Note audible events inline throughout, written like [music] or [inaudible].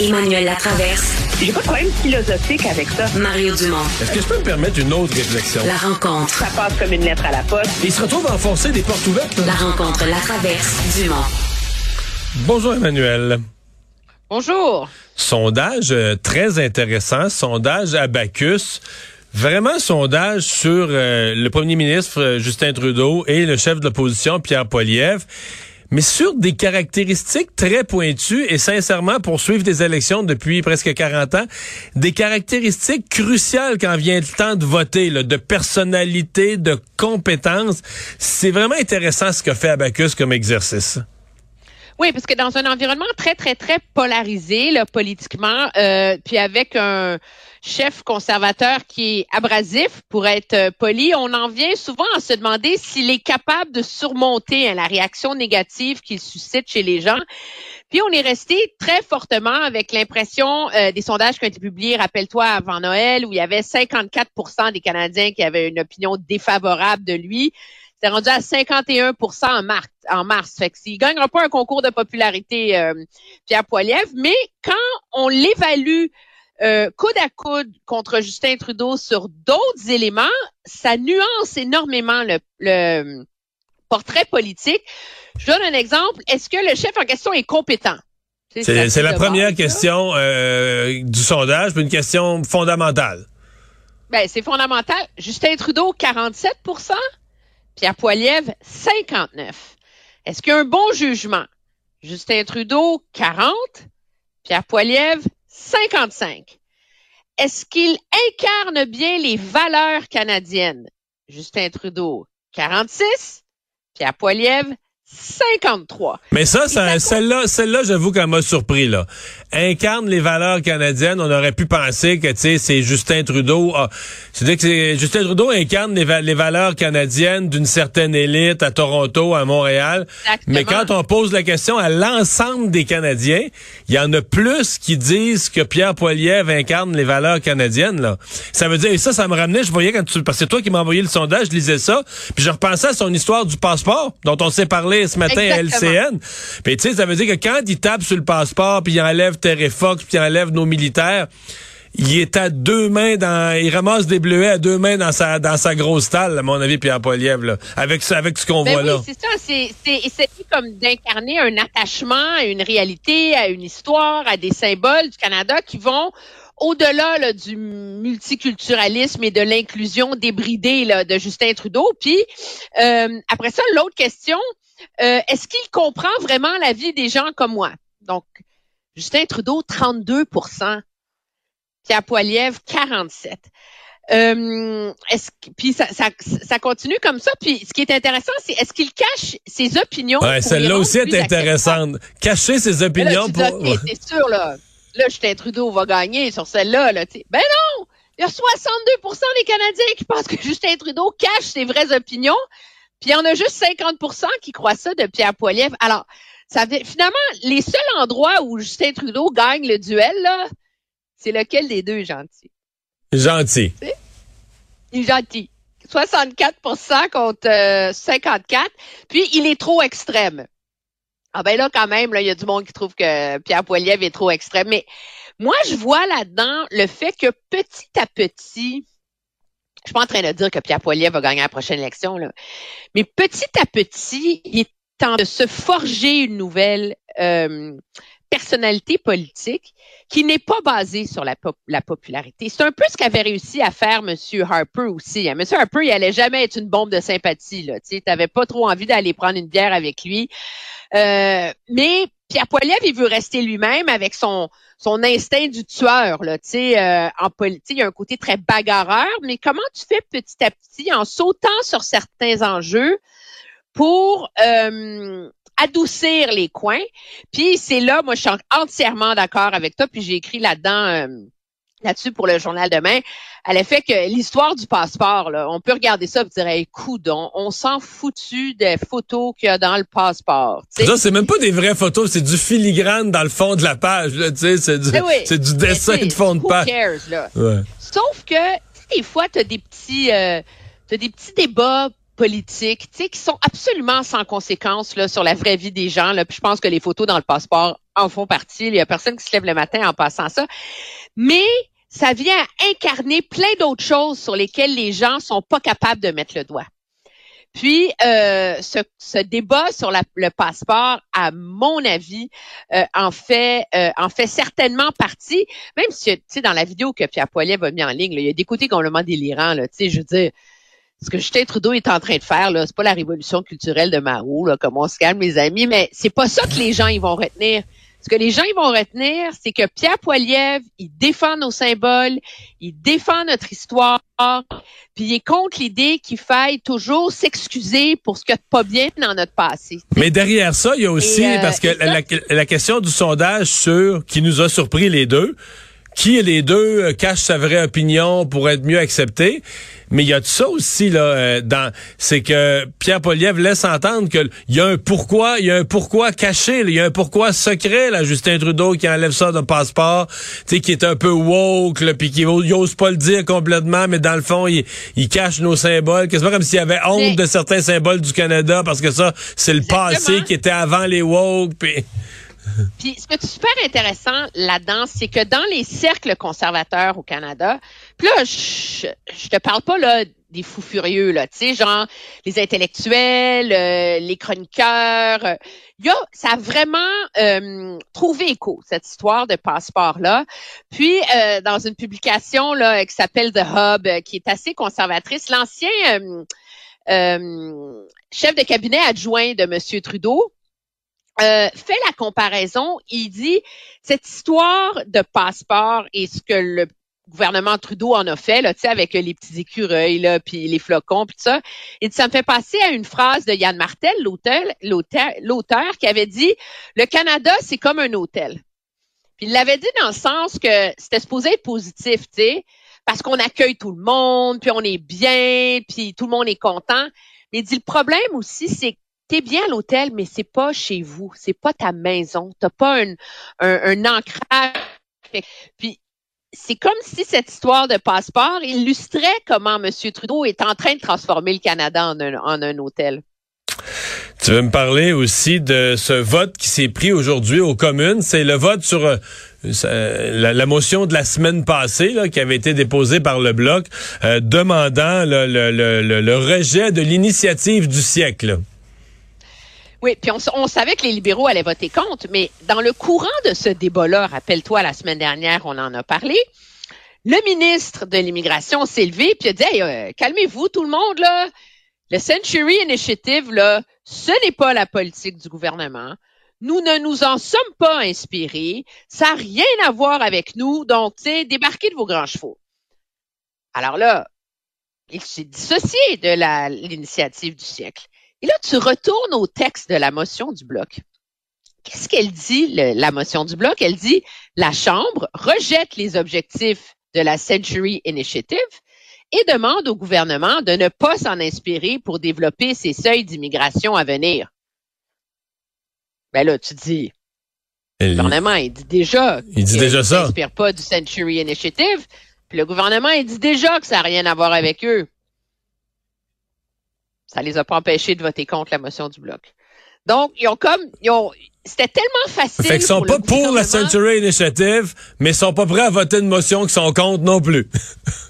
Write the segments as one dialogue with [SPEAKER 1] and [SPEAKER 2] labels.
[SPEAKER 1] Emmanuel Latraverse.
[SPEAKER 2] J'ai pas de problème philosophique avec ça.
[SPEAKER 1] Mario Dumont.
[SPEAKER 3] Est-ce que je peux me permettre une autre réflexion?
[SPEAKER 1] La rencontre.
[SPEAKER 2] Ça passe comme une lettre à la poste.
[SPEAKER 3] Il se retrouve à enfoncer des portes ouvertes.
[SPEAKER 1] La rencontre La Traverse. Dumont.
[SPEAKER 3] Bonjour Emmanuel.
[SPEAKER 4] Bonjour.
[SPEAKER 3] Sondage euh, très intéressant, sondage Abacus. Vraiment sondage sur euh, le premier ministre euh, Justin Trudeau et le chef de l'opposition Pierre Poilievre, mais sur des caractéristiques très pointues et sincèrement pour suivre des élections depuis presque 40 ans, des caractéristiques cruciales quand vient le temps de voter, là, de personnalité, de compétence. C'est vraiment intéressant ce qu'a fait Abacus comme exercice.
[SPEAKER 4] Oui, parce que dans un environnement très, très, très polarisé, politiquement, euh, puis avec un chef conservateur qui est abrasif, pour être euh, poli, on en vient souvent à se demander s'il est capable de surmonter hein, la réaction négative qu'il suscite chez les gens. Puis on est resté très fortement avec l'impression euh, des sondages qui ont été publiés, rappelle-toi, avant Noël, où il y avait 54% des Canadiens qui avaient une opinion défavorable de lui. C'est rendu à 51% en mars. En mars. Fait que s'il gagnera pas un concours de popularité, euh, Pierre Poilievre, mais quand on l'évalue euh, coude à coude contre Justin Trudeau sur d'autres éléments, ça nuance énormément le, le portrait politique. Je donne un exemple. Est-ce que le chef en question est compétent?
[SPEAKER 3] C'est c'est la première question euh, du sondage, puis une question fondamentale.
[SPEAKER 4] Ben, c'est fondamental. Justin Trudeau, 47 Pierre Poilievre, 59 Est-ce qu'il y a un bon jugement? Justin Trudeau, 40 Pierre Poilievre, 55 Est-ce qu'il incarne bien les valeurs canadiennes? Justin Trudeau, 46 Pierre Poilievre, 53
[SPEAKER 3] Mais ça, celle-là, celle-là, j'avoue qu'elle m'a surpris là. Incarne les valeurs canadiennes. On aurait pu penser que tu sais, c'est Justin Trudeau. Ah, C'est-à-dire que Justin Trudeau incarne les, va- les valeurs canadiennes d'une certaine élite à Toronto, à Montréal.
[SPEAKER 4] Exactement.
[SPEAKER 3] Mais quand on pose la question à l'ensemble des Canadiens, il y en a plus qui disent que Pierre Poilievre incarne les valeurs canadiennes là. Ça veut dire et ça, ça me ramenait. Je voyais quand tu parce que c'est toi qui m'as envoyé le sondage, je lisais ça, puis je repensais à son histoire du passeport dont on s'est parlé ce matin
[SPEAKER 4] Exactement.
[SPEAKER 3] à LCN. Puis tu sais, ça veut dire que quand il tape sur le passeport, puis il enlève Terrefox, puis il enlève nos militaires, il est à deux mains dans, il ramasse des bleuets à deux mains dans sa dans sa grosse talle, à mon avis, Pierre Poilievre, là, avec avec ce qu'on
[SPEAKER 4] Ben
[SPEAKER 3] voit là.
[SPEAKER 4] c'est ça. C'est, comme d'incarner un attachement à une réalité, à une histoire, à des symboles du Canada qui vont au-delà là, du multiculturalisme et de l'inclusion débridée là, de Justin Trudeau. Puis euh, après ça, l'autre question, euh, est-ce qu'il comprend vraiment la vie des gens comme moi? Donc, Justin Trudeau, 32% Pierre Poilievre, 47 euh, est-ce puis ça, ça, ça continue comme ça. Puis ce qui est intéressant, c'est est-ce qu'il cache ses opinions
[SPEAKER 3] Ouais, celle-là aussi est intéressante. Cacher ses
[SPEAKER 4] là,
[SPEAKER 3] opinions pour.
[SPEAKER 4] dis, c'est sûr là. Là, Justin Trudeau va gagner sur celle-là. Là, ben non, il y a 62% des Canadiens qui pensent que Justin Trudeau cache ses vraies opinions. Puis il y en a juste 50% qui croient ça de Pierre Poilievre. Alors, ça fait, finalement, les seuls endroits où Justin Trudeau gagne le duel, là, c'est lequel des deux, gentil?
[SPEAKER 3] Gentil.
[SPEAKER 4] Il est gentil. 64% contre euh, 54. Puis, il est trop extrême. Ah ben là, quand même, là, il y a du monde qui trouve que Pierre Poilievre est trop extrême. Mais moi, je vois là-dedans le fait que petit à petit, je suis pas en train de dire que Pierre Poilievre va gagner la prochaine élection, là, mais petit à petit, il est train de se forger une nouvelle euh, personnalité politique qui n'est pas basée sur la, pop- la popularité. C'est un peu ce qu'avait réussi à faire M. Harper aussi. hein. M. Harper, il allait jamais être une bombe de sympathie. Tu n'avais pas trop envie d'aller prendre une bière avec lui. Euh, mais Pierre Poilievre, il veut rester lui-même avec son son instinct du tueur. Là, tu sais, euh, en politique, il y a un côté très bagarreur. Mais comment tu fais petit à petit en sautant sur certains enjeux pour euh, adoucir les coins? Puis c'est là, moi, je suis entièrement d'accord avec toi. Puis j'ai écrit là-dedans, euh, là-dessus pour le journal demain, à l'effet que l'histoire du passeport, là, on peut regarder ça et dire, hey, coudon, on s'en foutu des photos qu'il y a dans le passeport.
[SPEAKER 3] c'est même pas des vraies photos, c'est du filigrane dans le fond de la page. là, Tu sais, c'est du,
[SPEAKER 4] Eh oui.
[SPEAKER 3] du
[SPEAKER 4] Mais
[SPEAKER 3] dessin de fond de
[SPEAKER 4] who
[SPEAKER 3] page.
[SPEAKER 4] cares, là?
[SPEAKER 3] Ouais.
[SPEAKER 4] Sauf que, des fois, tu as des petits, euh, t'as des petits débats politiques, tu sais, qui sont absolument sans conséquence là, sur la vraie vie des gens. Là. Puis je pense que les photos dans le passeport en font partie. Il y a personne qui se lève le matin en passant ça. Mais ça vient incarner plein d'autres choses sur lesquelles les gens sont pas capables de mettre le doigt. Puis, euh, ce, débat sur le passeport, à mon avis, euh, en fait euh, en fait certainement partie. Même si, tu sais, dans la vidéo que Pierre Poilievre a mis en ligne, il y a des côtés complètement délirants. Là, tu sais, je veux dire, ce que Justin Trudeau est en train de faire, là, c'est pas la révolution culturelle de Mao, là, comme on se calme, mes amis, mais c'est pas ça que les gens ils vont retenir. Ce que les gens ils vont retenir, c'est que Pierre Poilievre, il défend nos symboles, il défend notre histoire, puis il est contre l'idée qu'il faille toujours s'excuser pour ce qui n'est pas bien dans notre passé.
[SPEAKER 3] Mais derrière ça, il y a aussi, euh, parce que la, la, question du sondage sur qui nous a surpris les deux, qui les deux euh, cachent sa vraie opinion pour être mieux accepté. Mais il y a ça aussi là euh, dans c'est que Pierre Poliev laisse entendre que il y a un pourquoi, il y a un pourquoi caché, il y a un pourquoi secret là Justin Trudeau qui enlève ça d'un passeport, tu sais qui est un peu woke là puis qui n'ose pas le dire complètement mais dans le fond il, il cache nos symboles, c'est pas comme s'il y avait honte de certains symboles du Canada parce que ça c'est le passé qui était avant les woke puis [laughs]
[SPEAKER 4] puis ce qui est super intéressant là-dedans, c'est que dans les cercles conservateurs au Canada, puis là, je, je te parle pas là des fous furieux là, tu sais, genre les intellectuels, euh, les chroniqueurs. Euh, y ça a vraiment euh, trouvé écho cette histoire de passeport là. Puis dans une publication là qui s'appelle The Hub, qui est assez conservatrice, l'ancien chef de cabinet adjoint de Monsieur Trudeau euh, fait la comparaison. Il dit cette histoire de passeport et ce que le gouvernement Trudeau en a fait, là, avec les petits écureuils, là, puis les flocons, puis tout ça. Et ça me fait passer à une phrase de Yann Martel, l'auteur, l'auteur, qui avait dit Le Canada, c'est comme un hôtel. Puis il l'avait dit dans le sens que c'était supposé être positif, tu sais, parce qu'on accueille tout le monde, puis on est bien, puis tout le monde est content. Mais il dit le problème aussi, c'est t'es bien à l'hôtel, mais c'est pas chez vous, c'est pas ta maison, t'as pas un, un, ancrage. Puis c'est comme si cette histoire de passeport illustrait comment M. Trudeau est en train de transformer le Canada en un, en un hôtel.
[SPEAKER 3] Tu veux me parler aussi de ce vote qui s'est pris aujourd'hui aux communes? C'est le vote sur euh, la, motion de la semaine passée là, qui avait été déposée par le Bloc euh, demandant le, le, le, le, rejet de l'initiative du siècle.
[SPEAKER 4] Oui, puis on, savait que les libéraux allaient voter contre, mais dans le courant de ce débat-là, rappelle-toi, la semaine dernière, on en a parlé, le ministre de l'Immigration s'est levé puis a dit euh, calmez-vous tout le monde là. Le Century Initiative là, ce n'est pas la politique du gouvernement. Nous ne nous en sommes pas inspirés. Ça n'a rien à voir avec nous. Donc, tu sais, débarquez de vos grands chevaux. Alors là, il s'est dissocié de l'initiative du siècle. Et là, tu retournes au texte de la motion du bloc. Qu'est-ce qu'elle dit, la motion du bloc? Elle dit, la Chambre rejette les objectifs de la Century Initiative et demande au gouvernement de ne pas s'en inspirer pour développer ses seuils d'immigration à venir. Ben là, tu dis, le gouvernement, il dit déjà
[SPEAKER 3] il dit déjà ça.
[SPEAKER 4] s'inspire pas du Century Initiative, puis le gouvernement, il dit déjà que ça n'a rien à voir avec eux ça les a pas empêchés de voter contre la motion du bloc. Donc, ils ont comme, ils ont, c'était tellement facile.
[SPEAKER 3] Fait qu'ils sont pas pour la Century Initiative, mais ils sont pas prêts à voter une motion qui sont contre non plus.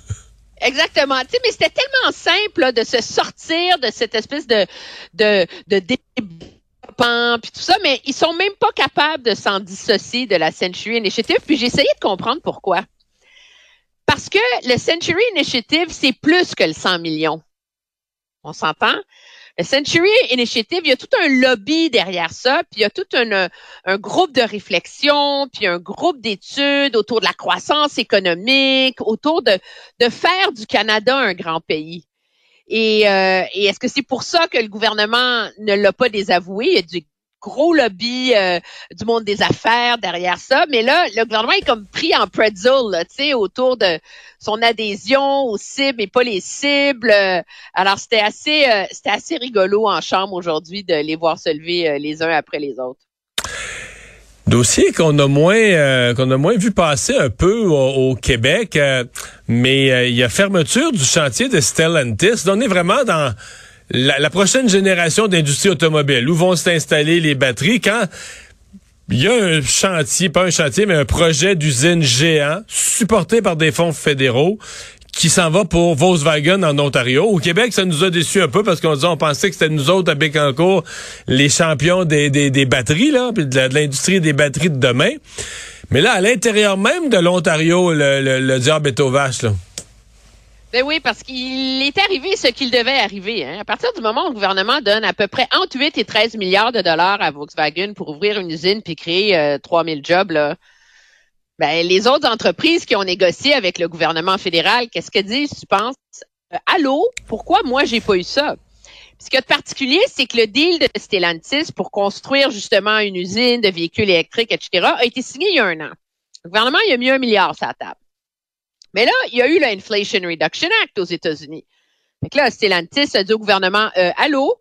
[SPEAKER 3] [laughs]
[SPEAKER 4] Exactement. Tu sais, mais c'était tellement simple de se sortir de cette espèce de de de débat puis tout ça, mais ils sont même pas capables de s'en dissocier de la Century Initiative. Puis j'ai essayé de comprendre pourquoi. Parce que le Century Initiative, c'est plus que le 100 millions. On s'entend? Le Century Initiative, il y a tout un lobby derrière ça, puis il y a tout un, un groupe de réflexion, puis un groupe d'études autour de la croissance économique, autour de, de faire du Canada un grand pays. Et, euh, et est-ce que c'est pour ça que le gouvernement ne l'a pas désavoué? Il y a du gros lobby euh, du monde des affaires derrière ça. Mais là, le gouvernement est comme pris en pretzel, tu sais, autour de son adhésion aux cibles et pas les cibles. Alors, c'était assez, euh, assez rigolo en chambre aujourd'hui de les voir se lever euh, les uns après les autres.
[SPEAKER 3] Dossier qu'on a moins qu'on a moins vu passer un peu au, Québec, mais il y a fermeture du chantier de Stellantis. On est vraiment dans la, prochaine génération d'industrie automobile, où vont s'installer les batteries, quand il y a un chantier, pas un chantier, mais un projet d'usine géant, supporté par des fonds fédéraux, qui s'en va pour Volkswagen en Ontario. Au Québec, ça nous a déçus un peu parce qu'on on pensait que c'était nous autres à Bécancourt les champions des, des, des batteries, là, puis de l'industrie des batteries de demain. Mais là, à l'intérieur même de l'Ontario, le, le, le diable est aux vaches, là.
[SPEAKER 4] Ben oui, parce qu'il est arrivé ce qu'il devait arriver. Hein. À partir du moment où le gouvernement donne à peu près entre 8 et 13 milliards de dollars à Volkswagen pour ouvrir une usine puis créer euh, 3000 jobs, là, ben, les autres entreprises qui ont négocié avec le gouvernement fédéral, qu'est-ce qu'elles disent, tu penses? Euh, allô? Pourquoi moi, j'ai pas eu ça? Ce qui est particulier, c'est que le deal de Stellantis pour construire justement une usine de véhicules électriques, etc., a été signé il y a un an. Le gouvernement, il a mis un milliard sur la table. Mais là, il y a eu l'Inflation Reduction Act aux États-Unis. Donc là, Stellantis a dit au gouvernement, euh, allô,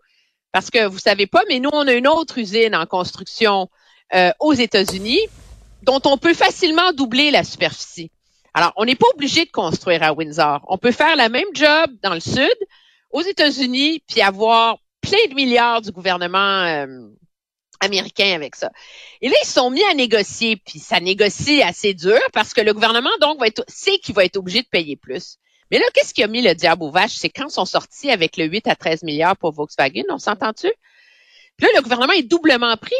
[SPEAKER 4] parce que vous savez pas, mais nous, on a une autre usine en construction euh, aux États-Unis dont on peut facilement doubler la superficie. Alors, on n'est pas obligé de construire à Windsor. On peut faire la même job dans le sud, aux États-Unis, puis avoir plein de milliards du gouvernement euh, américain avec ça. Et là, ils sont mis à négocier, puis ça négocie assez dur parce que le gouvernement, donc, va sait qu'il va être obligé de payer plus. Mais là, qu'est-ce qui a mis le diable aux vaches? C'est quand ils sont sortis avec le 8 à 13 milliards pour Volkswagen, on s'entend-tu? Puis là, le gouvernement est doublement pris.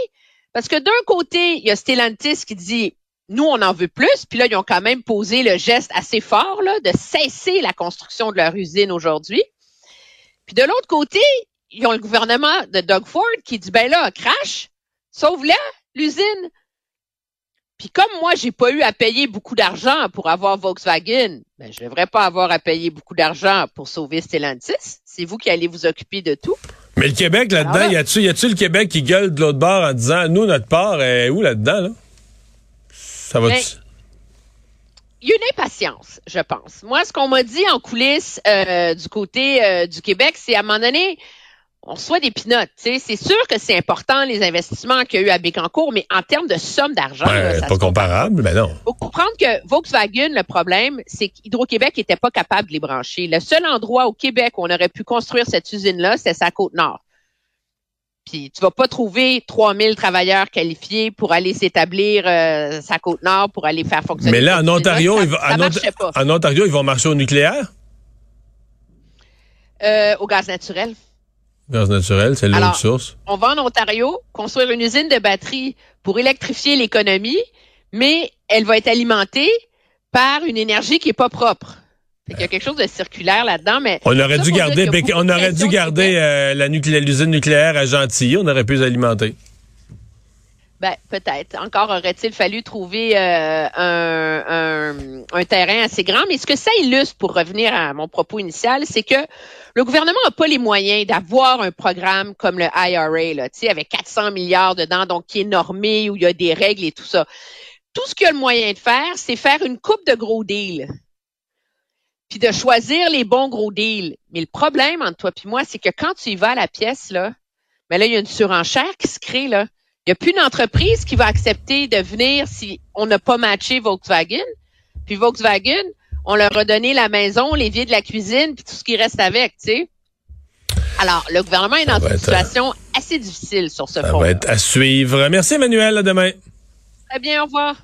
[SPEAKER 4] Parce que d'un côté, il y a Stellantis qui dit nous, on en veut plus. Puis là, ils ont quand même posé le geste assez fort là, de cesser la construction de leur usine aujourd'hui. Puis de l'autre côté, ils ont le gouvernement de Doug Ford qui dit ben là, crash, sauve-la, l'usine. Puis comme moi, j'ai pas eu à payer beaucoup d'argent pour avoir Volkswagen, ben je devrais pas avoir à payer beaucoup d'argent pour sauver Stellantis. C'est vous qui allez vous occuper de tout.
[SPEAKER 3] Mais le Québec, là-dedans, y a-tu, y a-tu le Québec qui gueule de l'autre bord en disant, nous, notre part est où là-dedans, là? Ça va
[SPEAKER 4] Ben, Il y a une impatience, je pense. Moi, ce qu'on m'a dit en coulisses euh, du côté euh, du Québec, c'est à un moment donné, on reçoit des pinottes. C'est sûr que c'est important les investissements qu'il y a eu à Bécancourt, mais en termes de somme d'argent,
[SPEAKER 3] Ben, pas comparable, mais non.
[SPEAKER 4] faut comprendre que Volkswagen, le problème, c'est qu'Hydro-Québec n'était pas capable de les brancher. Le seul endroit au Québec où on aurait pu construire cette usine-là, c'est sa côte nord. Puis tu vas pas trouver 3000 travailleurs qualifiés pour aller s'établir euh, sa côte nord pour aller faire fonctionner.
[SPEAKER 3] Mais là, en. Ontario, ils vont- en Ontario, ils vont marcher au nucléaire?
[SPEAKER 4] Euh, au gaz naturel.
[SPEAKER 3] Gaz naturel, c'est l'autre source.
[SPEAKER 4] On va en Ontario construire une usine de batterie pour électrifier l'économie, mais elle va être alimentée par une énergie qui est pas propre. Fait qu'il y a quelque chose de circulaire là-dedans, mais
[SPEAKER 3] On aurait
[SPEAKER 4] ça
[SPEAKER 3] dû garder, on aurait dû garder euh, la l'usine nucléaire à Gentilly. On aurait pu alimenter.
[SPEAKER 4] Ben, peut-être. Encore aurait-il fallu trouver euh, un, un- un terrain assez grand. Mais ce que ça illustre, pour revenir à mon propos initial, c'est que le gouvernement n'a pas les moyens d'avoir un programme comme le IRA, là, avec 400 milliards dedans, donc qui est normé, où il y a des règles et tout ça. Tout ce qu'il a le moyen de faire, c'est faire une coupe de gros deals. Puis de choisir les bons gros deals. Mais le problème entre toi et moi, c'est que quand tu y vas à la pièce, là, mais là, il y a une surenchère qui se crée, là. Il n'y a plus d'entreprise qui va accepter de venir si on n'a pas matché Volkswagen. Puis Volkswagen, on leur a donné la maison, l'évier de la cuisine, puis tout ce qui reste avec, tu sais. Alors, le gouvernement est dans une
[SPEAKER 3] être,
[SPEAKER 4] situation assez difficile sur ce
[SPEAKER 3] Ça
[SPEAKER 4] front.
[SPEAKER 3] va être à suivre. Merci, Emmanuel. À demain.
[SPEAKER 4] Très bien, au revoir.